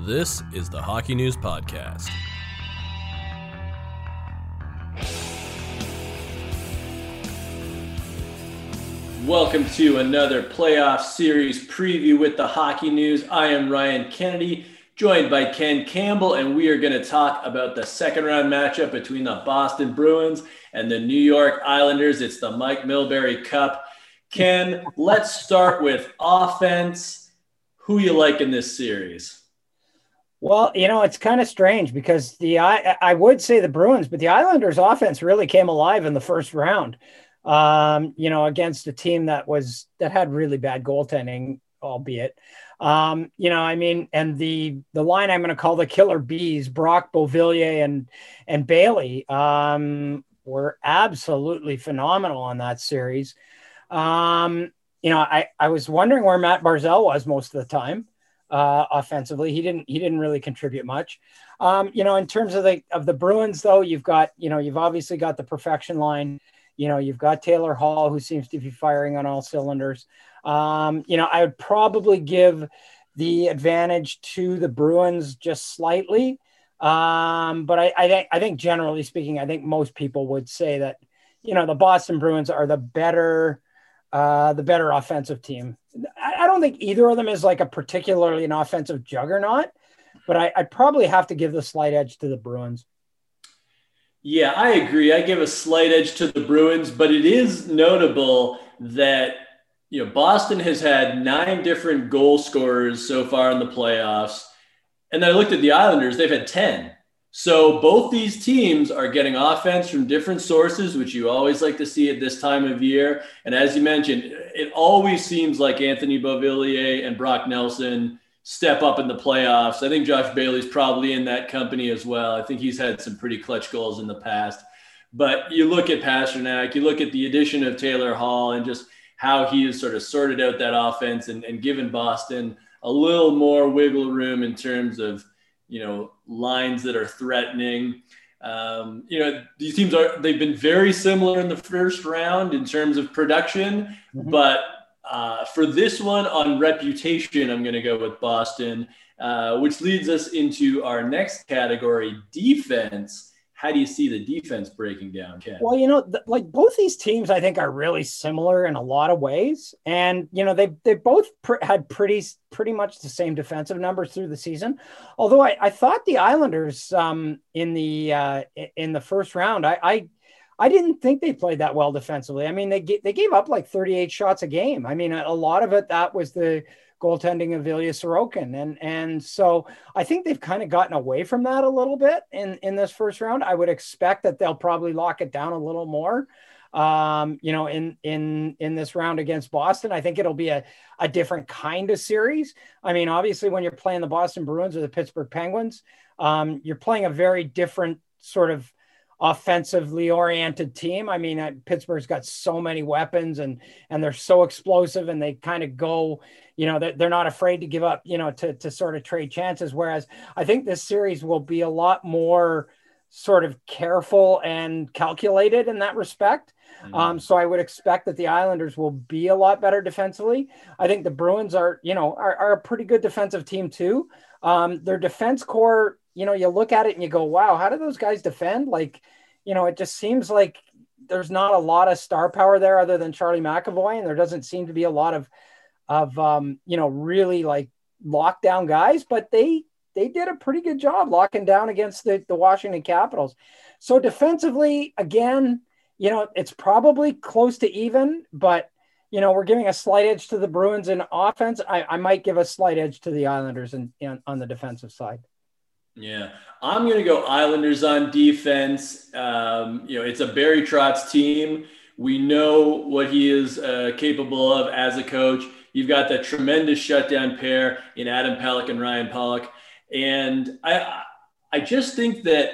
This is the Hockey News Podcast. Welcome to another playoff series preview with the Hockey News. I am Ryan Kennedy, joined by Ken Campbell, and we are going to talk about the second round matchup between the Boston Bruins and the New York Islanders. It's the Mike Milbury Cup. Ken, let's start with offense. Who you like in this series? Well, you know, it's kind of strange because the I, I would say the Bruins, but the Islanders offense really came alive in the first round. Um, you know, against a team that was that had really bad goaltending, albeit. Um, you know, I mean, and the the line I'm going to call the killer bees, Brock Beauvillier and and Bailey, um, were absolutely phenomenal on that series. Um, you know, I I was wondering where Matt Barzal was most of the time uh, offensively. He didn't he didn't really contribute much. Um, you know, in terms of the of the Bruins, though, you've got you know you've obviously got the perfection line. You know, you've got Taylor Hall, who seems to be firing on all cylinders. Um, you know, I would probably give the advantage to the Bruins just slightly. Um, but I, I think I think generally speaking, I think most people would say that you know the Boston Bruins are the better uh, the better offensive team. I, I, don't think either of them is like a particularly an offensive juggernaut, but I, I'd probably have to give the slight edge to the Bruins. Yeah, I agree. I give a slight edge to the Bruins, but it is notable that you know Boston has had nine different goal scorers so far in the playoffs, and then I looked at the Islanders; they've had ten. So both these teams are getting offense from different sources, which you always like to see at this time of year. And as you mentioned, it always seems like Anthony Beauvillier and Brock Nelson step up in the playoffs. I think Josh Bailey's probably in that company as well. I think he's had some pretty clutch goals in the past. But you look at Pastrnak, you look at the addition of Taylor Hall and just how he has sort of sorted out that offense and, and given Boston a little more wiggle room in terms of, you know, lines that are threatening. Um, you know, these teams are, they've been very similar in the first round in terms of production, mm-hmm. but uh, for this one on reputation, I'm going to go with Boston, uh, which leads us into our next category defense. How do you see the defense breaking down, Ken? Well, you know, th- like both these teams, I think are really similar in a lot of ways, and you know, they they both pr- had pretty pretty much the same defensive numbers through the season. Although I, I thought the Islanders um, in the uh, in the first round, I, I I didn't think they played that well defensively. I mean, they they gave up like 38 shots a game. I mean, a, lot of it that was the goaltending of Ilya Sorokin, and and so I think they've kind of gotten away from that a little bit in in this first round. I would expect that they'll probably lock it down a little more. Um, you know, in in in this round against Boston, I think it'll be a a different kind of series. I mean, obviously, when you're playing the Boston Bruins or the Pittsburgh Penguins, um, you're playing a very different sort of offensively oriented team. I mean, Pittsburgh's got so many weapons and and they're so explosive and they kind of go, you know, they're, they're not afraid to give up, you know, to to sort of trade chances. Whereas I think this series will be a lot more sort of careful and calculated in that respect. Mm-hmm. Um, so I would expect that the Islanders will be a lot better defensively. I think the Bruins are, you know, are, are a pretty good defensive team too. Um, their defense corps you know, you look at it and you go, wow, how do those guys defend? Like, you know, it just seems like there's not a lot of star power there other than Charlie McAvoy, and there doesn't seem to be a lot of, of um, you know, really like lockdown guys, but they they did a pretty good job locking down against the, the Washington Capitals. So defensively, again, you know, it's probably close to even, but you know, we're giving a slight edge to the Bruins in offense. I, I might give a slight edge to the Islanders in, in on the defensive side. Yeah, I'm going to go Islanders on defense. Um, you know, it's a Barry Trotz team. We know what he is uh, capable of as a coach. You've got that tremendous shutdown pair in Adam Pelech and Ryan Pulock, And I, I just think that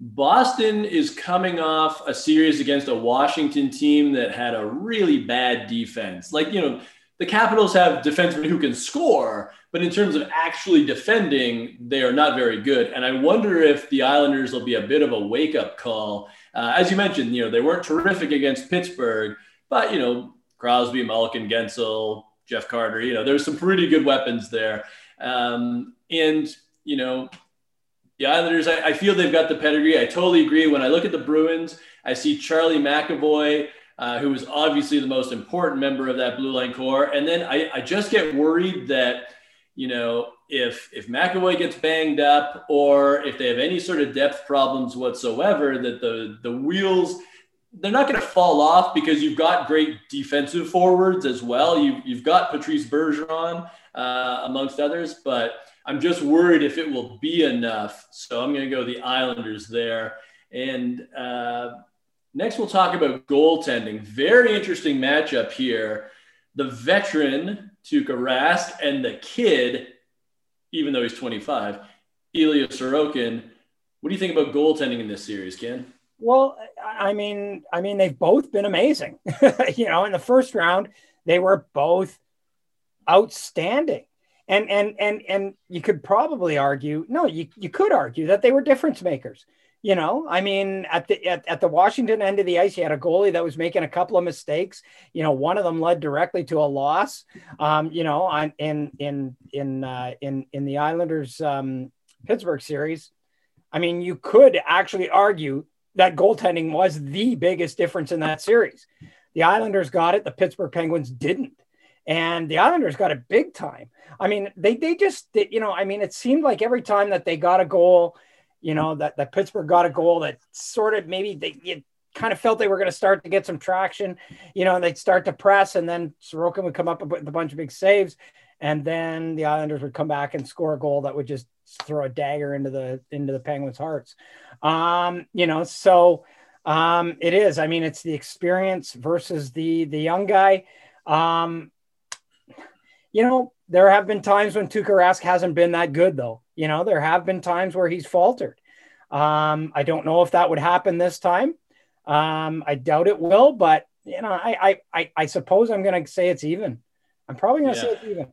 Boston is coming off a series against a Washington team that had a really bad defense. Like, you know, the Capitals have defensemen who can score, but in terms of actually defending, they are not very good. And I wonder if the Islanders will be a bit of a wake up call. Uh, as you mentioned, you know, they weren't terrific against Pittsburgh, but, you know, Crosby, Malkin, Guentzel, Jeff Carter, you know, there's some pretty good weapons there. Um, and you know, the Islanders, I, I, feel they've got the pedigree. I totally agree. When I look at the Bruins, I see Charlie McAvoy, uh, who is obviously the most important member of that blue line corps. And then I, I just get worried that, you know, if if McAvoy gets banged up or if they have any sort of depth problems whatsoever, that the the wheels they're not going to fall off because you've got great defensive forwards as well. You, you've got Patrice Bergeron uh, amongst others, but I'm just worried if it will be enough. So I'm going to go the Islanders there. And uh, next, we'll talk about goaltending. Very interesting matchup here. The veteran Tuukka Rask and the kid, even though he's 25, Ilya Sorokin. What do you think about goaltending in this series, Ken? Well, I mean, I mean, they've both been amazing. you know, in the first round, they were both outstanding. And and and and you could probably argue, no, you, you could argue that they were difference makers. You know, I mean, at the at, at the Washington end of the ice, you had a goalie that was making a couple of mistakes. You know, one of them led directly to a loss. Um, you know, on in in in uh, in in the Islanders um, Pittsburgh series. I mean, you could actually argue that goaltending was the biggest difference in that series. The Islanders got it, the Pittsburgh Penguins didn't. And the Islanders got it big time. I mean, they they just you know, I mean, it seemed like every time that they got a goal, you know, that, that Pittsburgh got a goal that sort of maybe they you kind of felt they were going to start to get some traction, you know, and they'd start to press, and then Sorokin would come up with a bunch of big saves, and then the Islanders would come back and score a goal that would just throw a dagger into the into the Penguins' hearts. Um, you know, so um, it is. I mean, it's the experience versus the the young guy. Um, you know, there have been times when Tuukka Rask hasn't been that good, though. You know, there have been times where he's faltered. Um, I don't know if that would happen this time. Um, I doubt it will, but you know, I I I, suppose I'm going to say it's even. I'm probably going to yeah. say it's even.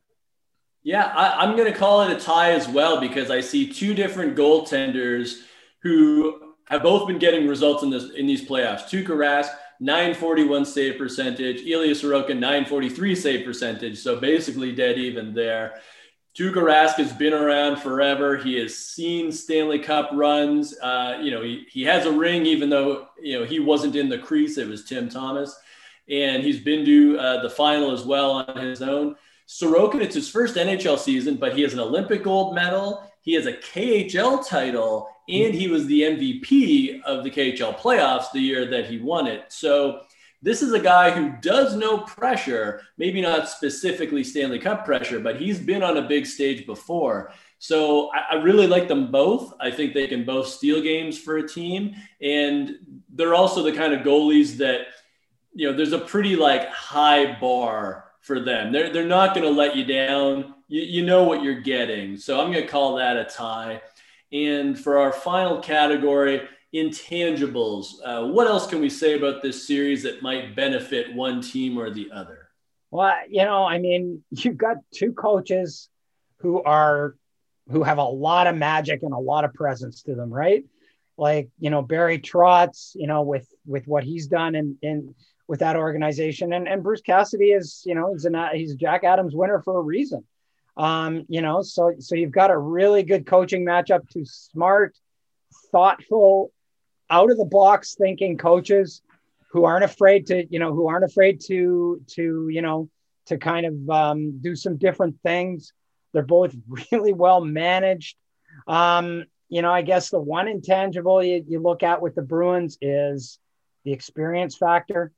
Yeah, I, am going to call it a tie as well because I see two different goaltenders who have both been getting results in this in these playoffs. Tuukka Rask, 941 save percentage. Ilya Sorokin, 943 save percentage. So basically dead even there. Rask has been around forever. He has seen Stanley Cup runs. Uh, you know, he, he has a ring, even though, you know, he wasn't in the crease. It was Tim Thomas. And he's been to uh, the final as well on his own. Sorokin, it's his first NHL season, but he has an Olympic gold medal. He has a KHL title, and he was the MVP of the KHL playoffs the year that he won it. So this is a guy who does know pressure, maybe not specifically Stanley Cup pressure, but he's been on a big stage before. So I, really like them both. I think they can both steal games for a team. And they're also the kind of goalies that, you know, there's a pretty like high bar for them. They're, they're not going to let you down. You, you know what you're getting. So I'm going to call that a tie. And for our final category, intangibles, uh, what else can we say about this series that might benefit one team or the other? Well, you know, I mean, you've got two coaches who are who have a lot of magic and a lot of presence to them, right? Like, you know, Barry Trotz, you know, with with what he's done in in with that organization. And, and Bruce Cassidy is, you know, he's a, he's Jack Adams winner for a reason. Um, you know, so, so you've got a really good coaching matchup to smart, thoughtful, out of the box thinking coaches who aren't afraid to, you know, who aren't afraid to, to, you know, to kind of um, do some different things. They're both really well managed. Um, you know, I guess the one intangible you, you look at with the Bruins is the experience factor.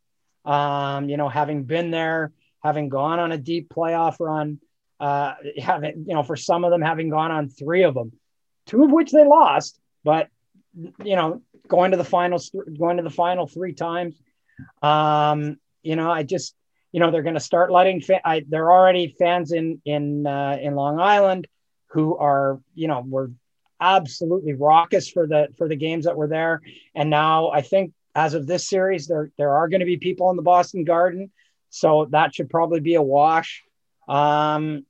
Um, you know, having been there, having gone on a deep playoff run, uh, having, you know, for some of them having gone on three of them, two of which they lost, but, you know, going to the finals, going to the final three times. Um, you know, I just, you know, they're going to start letting, fa- I, they're already fans in, in, uh, in Long Island who are, you know, were absolutely raucous for the, for the games that were there. And now I think as of this series, there there are going to be people in the Boston Garden, so that should probably be a wash. Um,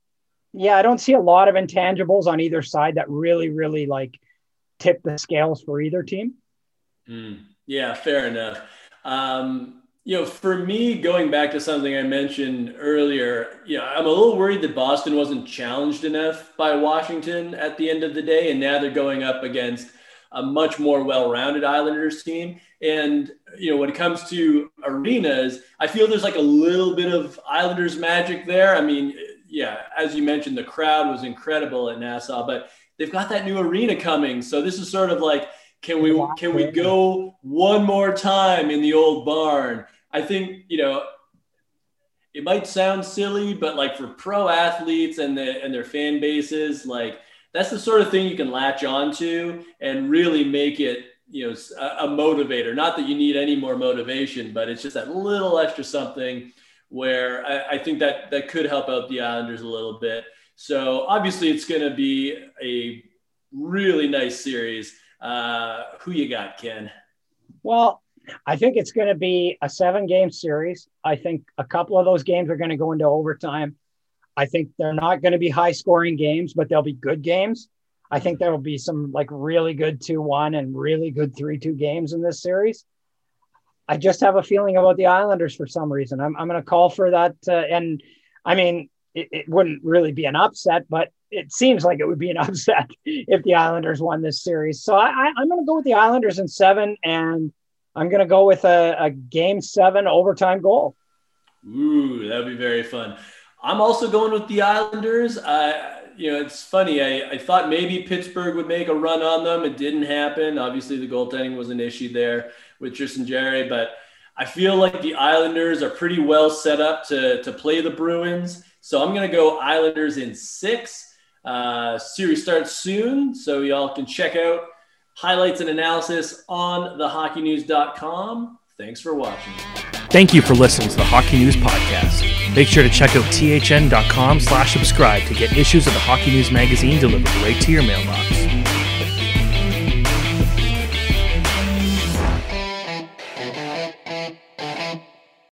yeah, I don't see a lot of intangibles on either side that really, really like tip the scales for either team. Mm, yeah, fair enough. Um, you know, for me, going back to something I mentioned earlier, you know, I'm a little worried that Boston wasn't challenged enough by Washington at the end of the day, and now they're going up against a much more well-rounded Islanders team. And you know, when it comes to arenas, I feel there's like a little bit of Islanders magic there. I mean, yeah, as you mentioned, the crowd was incredible at Nassau, but they've got that new arena coming. So this is sort of like, can we can we go one more time in the old barn? I think you know it might sound silly, but like for pro athletes and the and their fan bases, like that's the sort of thing you can latch onto and really make it you know a, a motivator. Not that you need any more motivation, but it's just that little extra something where I, I think that that could help out the Islanders a little bit. So obviously, it's going to be a really nice series. Uh, who you got, Ken? Well, I think it's going to be a seven game series. I think a couple of those games are going to go into overtime. I think they're not going to be high scoring games, but they'll be good games. I think there will be some like really good 2 1 and really good 3 2 games in this series. I just have a feeling about the Islanders for some reason. I'm, I'm going to call for that. Uh, and I mean, it, it wouldn't really be an upset, but it seems like it would be an upset if the Islanders won this series. So I, am going to go with the Islanders in seven, and I'm going to go with a, a, game seven overtime goal. Ooh, that'd be very fun. I'm also going with the Islanders. I, you know, it's funny. I, I thought maybe Pittsburgh would make a run on them. It didn't happen. Obviously, the goaltending was an issue there with Tristan Jarry, but I feel like the Islanders are pretty well set up to, to play the Bruins. So I'm going to go Islanders in six. Uh, series starts soon, so y'all can check out highlights and analysis on thehockeynews.com. Thanks for watching. Thank you for listening to the Hockey News Podcast. Make sure to check out thn.com slash subscribe to get issues of the Hockey News magazine delivered right to your mailbox.